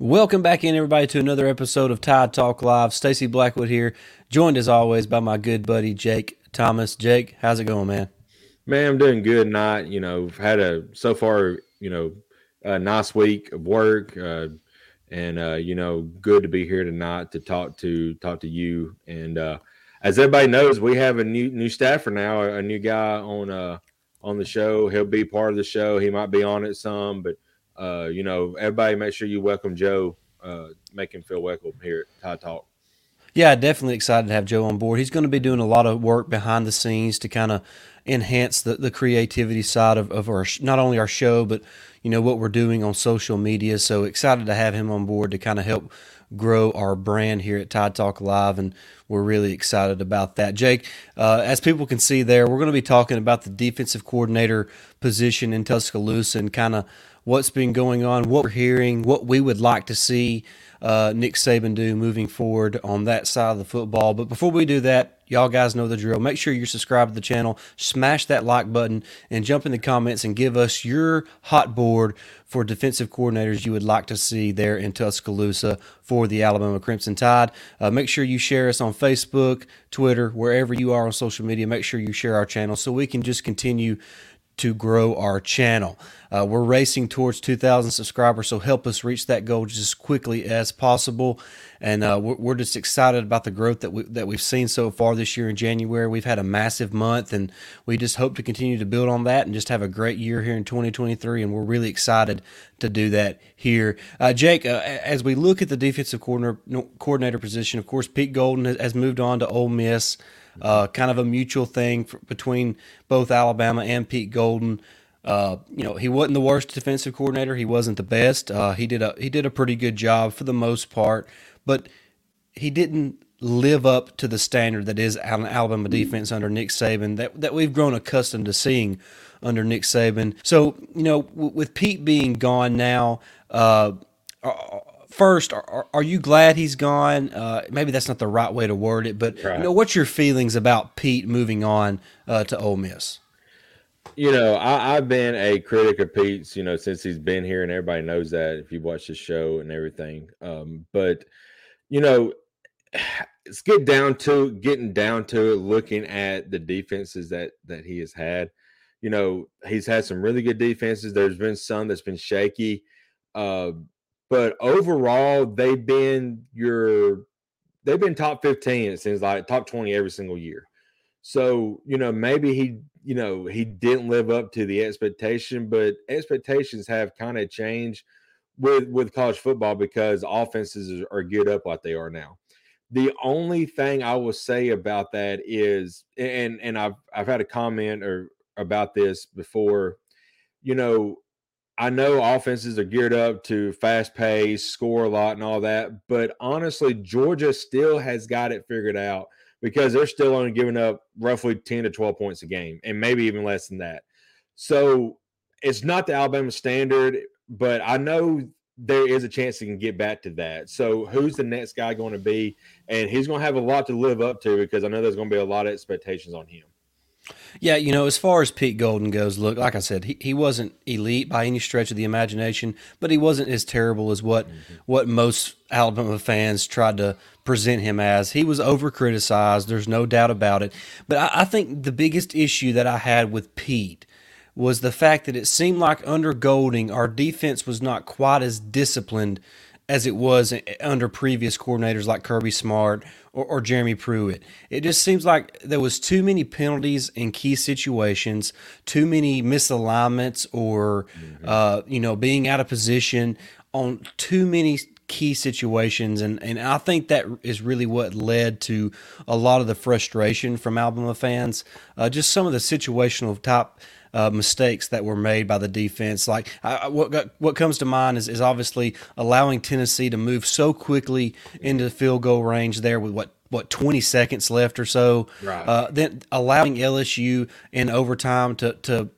Welcome back in, everybody, to another episode of Tide Talk Live. Stacy Blackwood here, joined as always by my good buddy Jake Thomas. Jake, how's it going, man? Man, I'm doing good. Not, you know, had a so far, you know, a nice week of work, uh, and uh, you know, good to be here tonight to talk to talk to you. And uh, as everybody knows, we have a new new staffer now, a new guy on uh on the show. He'll be part of the show. He might be on it some, but uh, you know, everybody make sure you welcome Joe, uh, make him feel welcome here at Tide Talk. Yeah, definitely excited to have Joe on board. He's going to be doing a lot of work behind the scenes to kind of enhance the, the creativity side of, of our not only our show, but you know what we're doing on social media. So excited to have him on board to kind of help grow our brand here at Tide Talk Live, and we're really excited about that. Jake, uh, as people can see there, we're going to be talking about the defensive coordinator position in Tuscaloosa and kind of what's been going on, what we're hearing, what we would like to see uh, Nick Saban do moving forward on that side of the football. But before we do that, y'all guys know the drill. Make sure you're subscribed to the channel, smash that like button, and jump in the comments and give us your hot board for defensive coordinators you would like to see there in Tuscaloosa for the Alabama Crimson Tide. Uh, make sure you share us on Facebook, Twitter, wherever you are on social media. Make sure you share our channel so we can just continue to grow our channel. Uh, we're racing towards 2,000 subscribers, so help us reach that goal just as quickly as possible. And uh, we're, we're, just excited about the growth that we that we've seen so far this year in January. We've had a massive month, and we just hope to continue to build on that and just have a great year here in 2023. And we're really excited to do that here. Uh, Jake, uh, as we look at the defensive coordinator, coordinator position, of course, Pete Golding has moved on to Ole Miss uh, kind of a mutual thing for, between both Alabama and Pete Golding. Uh, you know, he wasn't the worst defensive coordinator. He wasn't the best. Uh, he did a he did a pretty good job for the most part, but he didn't live up to the standard that is Alabama defense under Nick Saban that that we've grown accustomed to seeing under Nick Saban. So you know, w- with Pete being gone now, uh, first, are, are, you glad he's gone? Uh, maybe that's not the right way to word it, but right. you know, what's your feelings about Pete moving on uh, to Ole Miss? You know, I, have been a critic of Pete's, you know, since he's been here, and everybody knows that if you watch the show and everything. Um, but you know, it's get down to getting down to it, looking at the defenses that that he has had. You know, he's had some really good defenses. There's been some that's been shaky. Uh, but overall, they've been your they've been top 15, it seems like top 20 every single year. So, you know, maybe he, you know, he didn't live up to the expectation, but expectations have kind of changed with with college football because offenses are geared up like they are now. The only thing I will say about that is, and and I've I've had a comment or about this before, you know, I know offenses are geared up to fast pace, score a lot, and all that. But honestly, Georgia still has got it figured out because they're still only giving up roughly 10 to 12 points a game, and maybe even less than that. So it's not the Alabama standard, but I know there is a chance he can get back to that. So who's the next guy going to be? And he's going to have a lot to live up to because I know there's going to be a lot of expectations on him. Yeah, you know, as far as Pete Golding goes, look, like I said, he, he wasn't elite by any stretch of the imagination, but he wasn't as terrible as what mm-hmm. what most Alabama fans tried to present him as. He was over criticized. There's no doubt about it. But I, I think the biggest issue that I had with Pete was the fact that it seemed like under Golding, our defense was not quite as disciplined as it was under previous coordinators like Kirby Smart or, or, Jeremy Pruitt. It just seems like there was too many penalties in key situations, too many misalignments, or mm-hmm. uh, you know being out of position on too many key situations, and and I think that is really what led to a lot of the frustration from Alabama fans. Uh, just some of the situational type uh, mistakes that were made by the defense. Like I, what what comes to mind is, is obviously allowing Tennessee to move so quickly into the field goal range there with what what 20 seconds left or so. Right. Uh, then allowing LSU in overtime to to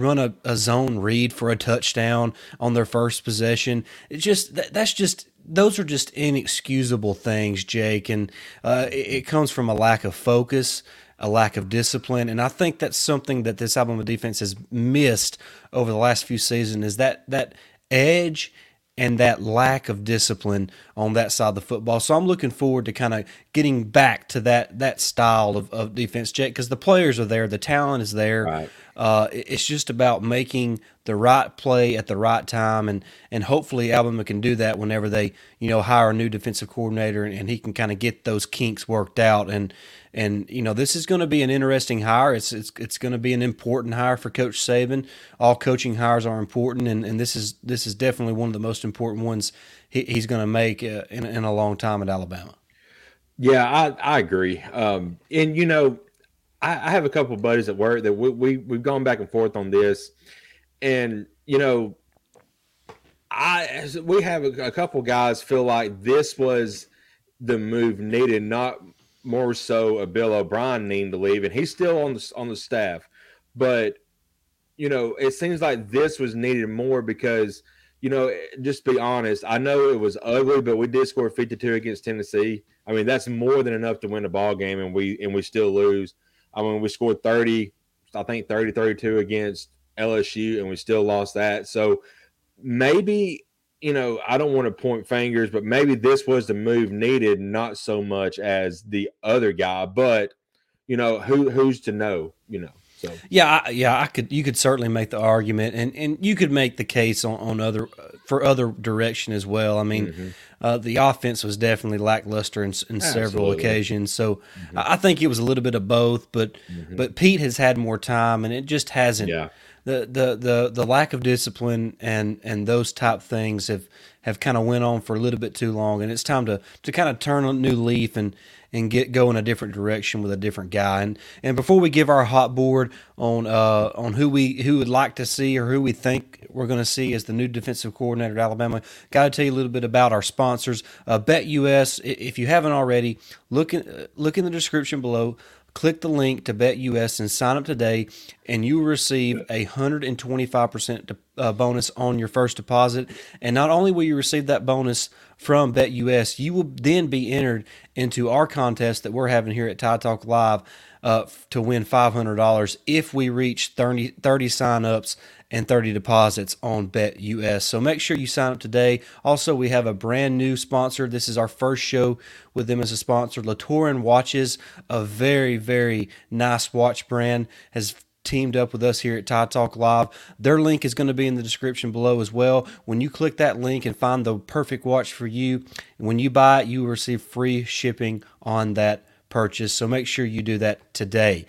run a, a zone read for a touchdown on their first possession. It's just that, that's just those are just inexcusable things, Jake, and uh, it, it, comes from a lack of focus a lack of discipline. And I think that's something that this Alabama defense has missed over the last few seasons is that that edge and that lack of discipline on that side of the football. So I'm looking forward to kind of getting back to that that style of, of defense, Jake, because the players are there, the talent is there. Right. Uh, it's just about making the right play at the right time, and and hopefully Alabama can do that whenever they you know hire a new defensive coordinator, and, and he can kind of get those kinks worked out. And and you know this is going to be an interesting hire. It's it's it's going to be an important hire for Coach Saban. All coaching hires are important, and, and this is this is definitely one of the most important ones he, he's going to make uh, in in a long time at Alabama. Yeah, I I agree. Um, and you know I, I have a couple of buddies at work that we, we we've gone back and forth on this, and you know, I we have a, a couple guys feel like this was the move needed, not more so a Bill O'Brien needing to leave, and he's still on the on the staff, but you know, it seems like this was needed more because you know, just be honest. I know it was ugly, but we did score 52 against Tennessee. I mean, that's more than enough to win a ball game, and we and we still lose. I mean, we scored 30, I think 30, 32 against LSU, and we still lost that. So maybe, you know, I don't want to point fingers, but maybe this was the move needed, not so much as the other guy. But, you know, who who's to know, you know? So yeah, I, yeah, I could. You could certainly make the argument, and and you could make the case on, on other for other direction as well. I mean, mm-hmm. uh, the offense was definitely lackluster in, in several occasions, so mm-hmm. I think it was a little bit of both. But mm-hmm. but Pete has had more time, and it just hasn't. Yeah. The, the the the lack of discipline and and those type things have have kind of went on for a little bit too long, and it's time to to kind of turn a new leaf and and get go in a different direction with a different guy. And and before we give our hot board on uh, on who we who would like to see or who we think we're going to see as the new defensive coordinator at Alabama, got to tell you a little bit about our sponsors. Uh, BetUS, if you haven't already, look in, look in the description below. Click the link to BetUS and sign up today, and you will receive a 125% uh, bonus on your first deposit. And not only will you receive that bonus from BetUS, you will then be entered into our contest that we're having here at Tide Talk Live uh, to win $500 if we reach 30, 30 signups and 30 deposits on BetUS. So make sure you sign up today. Also, we have a brand new sponsor. This is our first show with them as a sponsor. La Touraine Watches, a very, very nice watch brand, has teamed up with us here at Tide Talk Live. Their link is going to be in the description below as well. When you click that link and find the perfect watch for you, when you buy it, you will receive free shipping on that purchase. So make sure you do that today.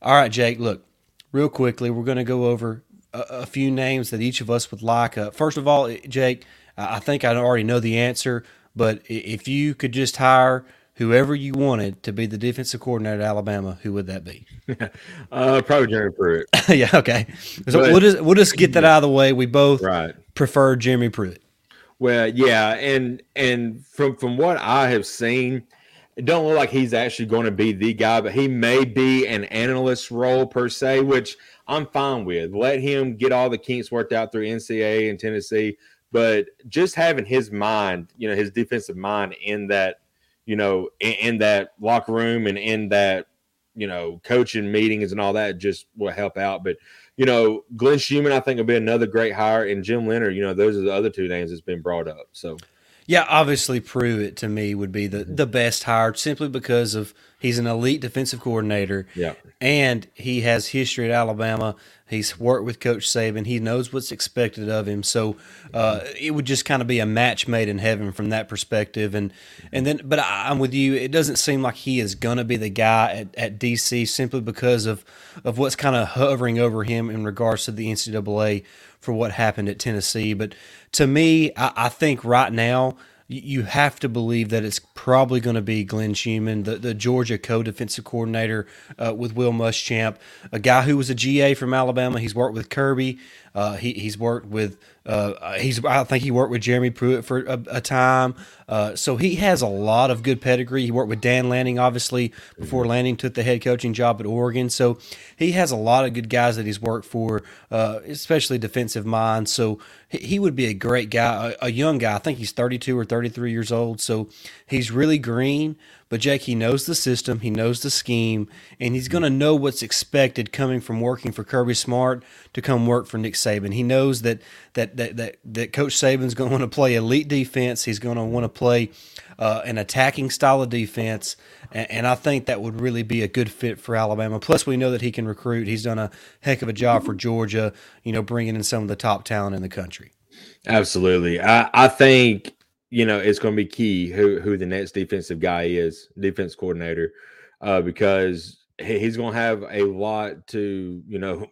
All right, Jake, look, real quickly, we're going to go over a, a few names that each of us would like. Uh, first of all, Jake, I think I already know the answer, but if you could just hire – whoever you wanted to be the defensive coordinator at Alabama, who would that be? uh, probably Jeremy Pruitt. yeah, okay. So but, we'll just we'll just get that out of the way. We both right. prefer Jeremy Pruitt. Well, yeah, and and from from what I have seen, it don't look like he's actually going to be the guy, but he may be an analyst role per se, which I'm fine with. Let him get all the kinks worked out through NCAA and Tennessee, but just having his mind, you know, his defensive mind in that you know, in, in, that locker room and in that, you know, coaching meetings and all that just will help out. But, you know, Glenn Schumann, I think, will be another great hire. And Jim Leonhard, you know, those are the other two names that's been brought up. So, yeah, obviously Pruitt to me would be the, mm-hmm. the best hire simply because of he's an elite defensive coordinator. Yeah. And he has history at Alabama. He's worked with Coach Saban. He knows what's expected of him. So uh, it would just kind of be a match made in heaven from that perspective. And and then, but I, am with you. It doesn't seem like he is going to be the guy at, at DC simply because of of what's kind of hovering over him in regards to the NCAA for what happened at Tennessee. But to me, I, I think right now you have to believe that it's probably going to be Glenn Schumann, the, the Georgia co-defensive coordinator uh, with Will Muschamp, a guy who was a GA from Alabama. He's worked with Kirby. Uh, he, he's worked with uh, he's I think he worked with Jeremy Pruitt for a, a time. Uh, so he has a lot of good pedigree. He worked with Dan Lanning obviously before Lanning took the head coaching job at Oregon. So he has a lot of good guys that he's worked for, uh, especially defensive minds. So he would be a great guy, a, a, young guy. I think he's 32 or 33 years old. So he's really green, but Jake, he knows the system, he knows the scheme, and he's going to know what's expected coming from working for Kirby Smart to come work for Nick Saban. He knows that that that that, that Coach Saban's going to want to play elite defense. He's going to want to play uh, an attacking style of defense, and, and I think that would really be a good fit for Alabama. Plus, we know that he can recruit. He's done a heck of a job for Georgia. You know, bringing in some of the top talent in the country. Absolutely. I, I think you know it's going to be key who who the next defensive guy is, defense coordinator, uh, because he's going to have a lot to you know.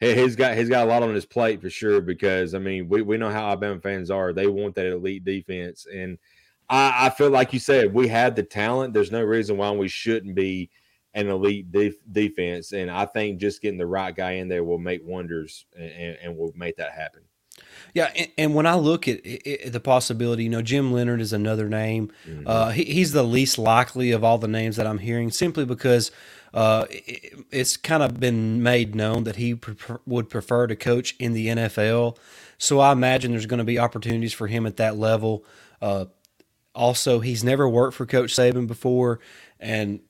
He's got he's got a lot on his plate for sure because I mean we, we know how Alabama fans are. They want that elite defense, and I, I feel like you said we had the talent. There's no reason why we shouldn't be an elite def- defense, and I think just getting the right guy in there will make wonders and, and will make that happen. Yeah, and, and, when I look at, at, the possibility, you know, Jim Leonhard is another name. Mm-hmm. Uh, he, he's the least likely of all the names that I'm hearing, simply because uh, it, it's kind of been made known that he pre- would prefer to coach in the NFL. So I imagine there's going to be opportunities for him at that level. Uh, also, he's never worked for Coach Saban before, and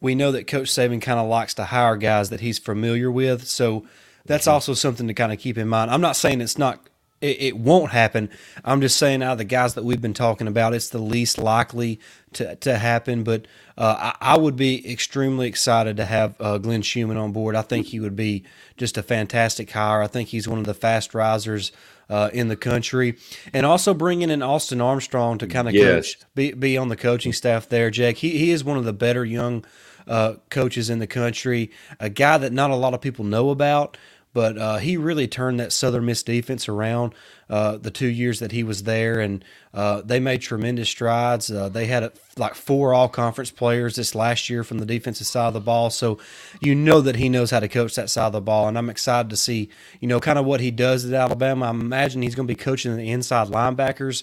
we know that Coach Saban kind of likes to hire guys that he's familiar with. So that's mm-hmm. also something to kind of keep in mind. I'm not saying it's not it, it, won't happen. I'm just saying out of the guys that we've been talking about, it's the least likely to, to happen. But uh, I, I, would be extremely excited to have uh, Glenn Schumann on board. I think he would be just a fantastic hire. I think he's one of the fast risers uh, in the country, and also bringing in Austin Armstrong to kind of yes. coach, be be on the coaching staff there. Jake, he he is one of the better young uh, coaches in the country, a guy that not a lot of people know about but uh, he really turned that Southern Miss defense around uh, the two years that he was there, and uh, they made tremendous strides. Uh, they had like four All Conference players this last year from the defensive side of the ball, so you know that he knows how to coach that side of the ball, and I'm excited to see you know kind of what he does at Alabama. I imagine he's going to be coaching the inside linebackers.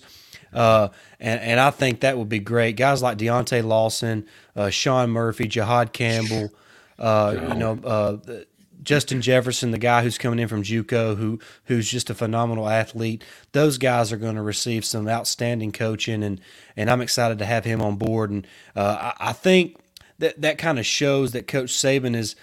Uh, and, and I think that would be great. Guys like Deontae Lawson, uh, Shawn Murphy, Jihaad Campbell, uh, you know, uh, Justin Jefferson, the guy who's coming in from JUCO, who who's just a phenomenal athlete. Those guys are going to receive some outstanding coaching, and and I'm excited to have him on board. And uh, I, I think that that kind of shows that Coach Saban is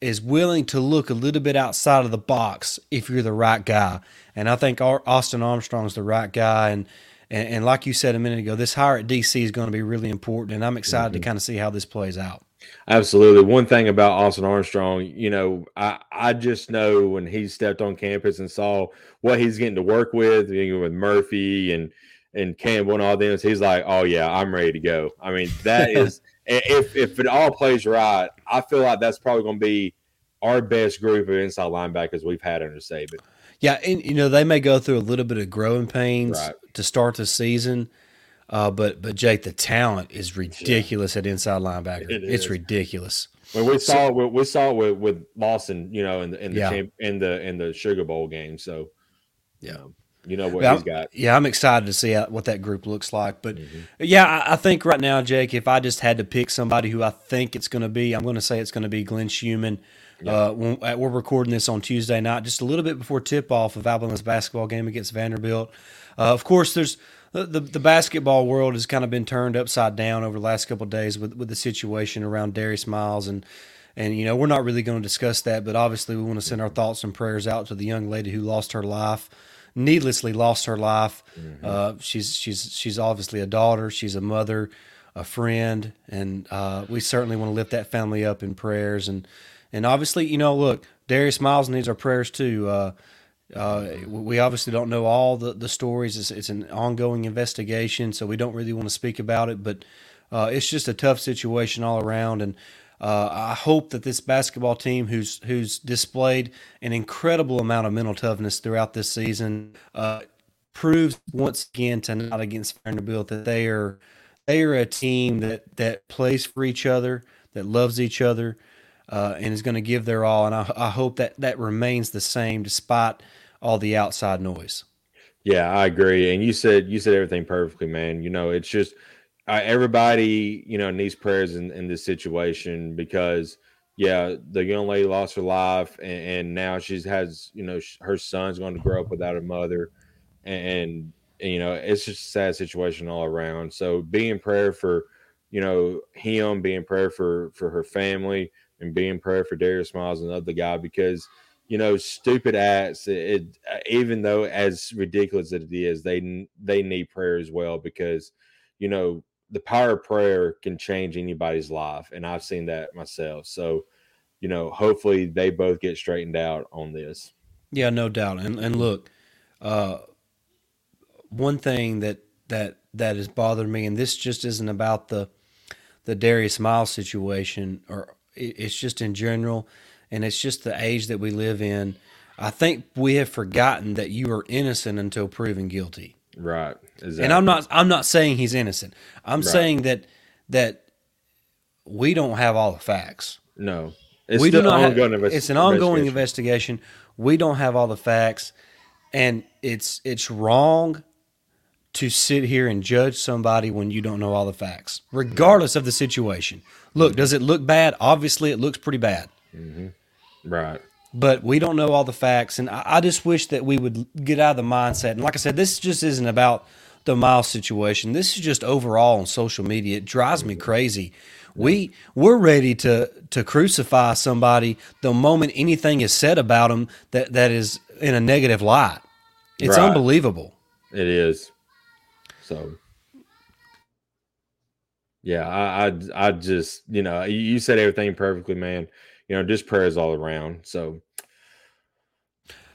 is willing to look a little bit outside of the box if you're the right guy. And I think Austin Armstrong's the right guy. And, and, and like you said a minute ago, this hire at DC is going to be really important. And I'm excited mm-hmm. to kind of see how this plays out. Absolutely. One thing about Austin Armstrong, you know, I, I just know when he stepped on campus and saw what he's getting to work with, you know, with Murphy and and Campbell and all them, he's like, oh yeah, I'm ready to go. I mean, that is if if it all plays right, I feel like that's probably going to be our best group of inside linebackers we've had under Saban. Yeah, and you know they may go through a little bit of growing pains right. to start the season uh, but but Jake, the talent is ridiculous yeah. at inside linebacker. It it's ridiculous. When we saw it, we saw it with, with Lawson, you know, in the in the yeah. champ, in the in the Sugar Bowl game. So, yeah, um, you know what well, he's got. Yeah, I'm excited to see how, what that group looks like. But mm-hmm. yeah, I, I, think right now, Jake, if I just had to pick somebody who I think it's going to be, I'm going to say it's going to be Glenn Schumann. Yeah. Uh, when, we're recording this on Tuesday night, just a little bit before tip off of Alabama's basketball game against Vanderbilt. Uh, of course, there's the, the, basketball world has kind of been turned upside down over the last couple days with, with the situation around Darius Miles and and you know we're not really going to discuss that, but obviously we want to send our thoughts and prayers out to the young lady who lost her life, needlessly lost her life. Mm-hmm. Uh, she's she's she's obviously a daughter, she's a mother, a friend, and uh, we certainly want to lift that family up in prayers and and obviously you know look Darius Miles needs our prayers too. Uh, uh, we obviously don't know all the, the stories. It's, it's, an ongoing investigation, so we don't really want to speak about it. But uh, it's just a tough situation all around, and uh, I hope that this basketball team, who's who's displayed an incredible amount of mental toughness throughout this season, uh, proves once again tonight against Vanderbilt that they are they are a team that that plays for each other, that loves each other uh, and is going to give their all. And I, I, hope that that remains the same despite all the outside noise. Yeah, I agree. And you said you said everything perfectly, man. You know, it's just uh, everybody you know needs prayers in, in this situation because yeah, the young lady lost her life, and, and now she has, you know, her son's going to grow up without a mother, and, and, you know, it's just a sad situation all around. So be in prayer for, you know, him, be in prayer for for her family, and be in prayer for Darius Miles and other guy because you know, stupid acts. It, it, even though as ridiculous as it is, they they need prayer as well because you know the power of prayer can change anybody's life, and I've seen that myself. So, you know, hopefully they both get straightened out on this. Yeah, no doubt. And and look, uh, one thing that that that has bothered me, and this just isn't about the the Darius Miles situation, or it's just in general and it's just the age that we live in. I think we have forgotten that you are innocent until proven guilty. Right. Exactly. And I'm not I'm not saying he's innocent. I'm right. saying that that we don't have all the facts. No. It's we do not have, it's an ongoing investigation. investigation. We don't have all the facts and it's it's wrong to sit here and judge somebody when you don't know all the facts, regardless of the situation. Look, does it look bad? Obviously, it looks pretty bad. Mm-hmm. Right. But we don't know all the facts, and I, I just wish that we would get out of the mindset. And like I said, this just isn't about the Miles situation. This is just overall on social media. It drives me crazy. We we're ready to to crucify somebody the moment anything is said about them that that is in a negative light. It's right. unbelievable. It is. So yeah, I, I I just you know you said everything perfectly, man you know, just prayers all around. So,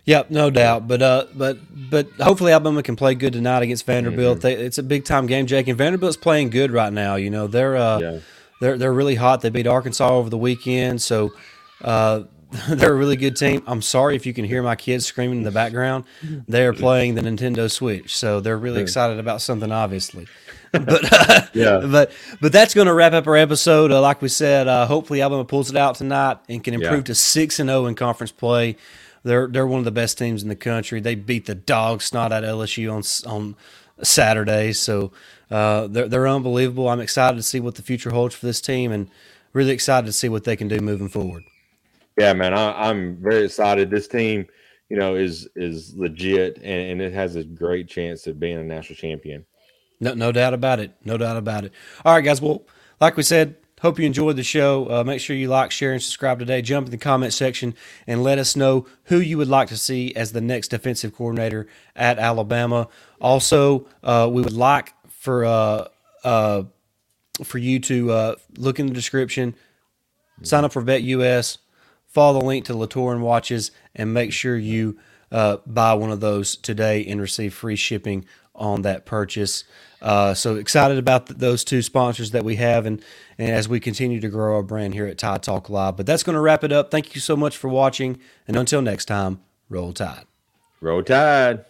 Yep, no doubt. But uh, but but hopefully Alabama can play good tonight against Vanderbilt. Mm-hmm. They, it's a big time game, Jake, and Vanderbilt's playing good right now. You know they're uh, yeah. they're they're really hot. They beat Arkansas over the weekend, so uh, they're a really good team. I'm sorry if you can hear my kids screaming in the background. They are playing the Nintendo Switch, so they're really excited about something, obviously. but uh, yeah, but but that's going to wrap up our episode. Uh, like we said, uh, hopefully Alabama pulls it out tonight and can improve yeah. to six and zero oh in conference play. They're they're one of the best teams in the country. They beat the dog snot at LSU on on Saturday, so uh, they're they're unbelievable. I'm excited to see what the future holds for this team, and really excited to see what they can do moving forward. Yeah, man, I, am very excited. This team, you know, is is legit, and, and it has a great chance of being a national champion. No, no doubt about it. No doubt about it. All right, guys. Well, like we said, hope you enjoyed the show. Uh, make sure you like, share, and subscribe today. Jump in the comment section and let us know who you would like to see as the next defensive coordinator at Alabama. Also, uh, we would like for uh, uh for you to uh, look in the description, sign up for BetUS, follow the link to La Touraine watches, and make sure you uh, buy one of those today and receive free shipping on that purchase. Uh, so excited about th- those two sponsors that we have, and, and as we continue to grow our brand here at Tide Talk Live. But that's going to wrap it up. Thank you so much for watching, and until next time, roll tide. Roll tide.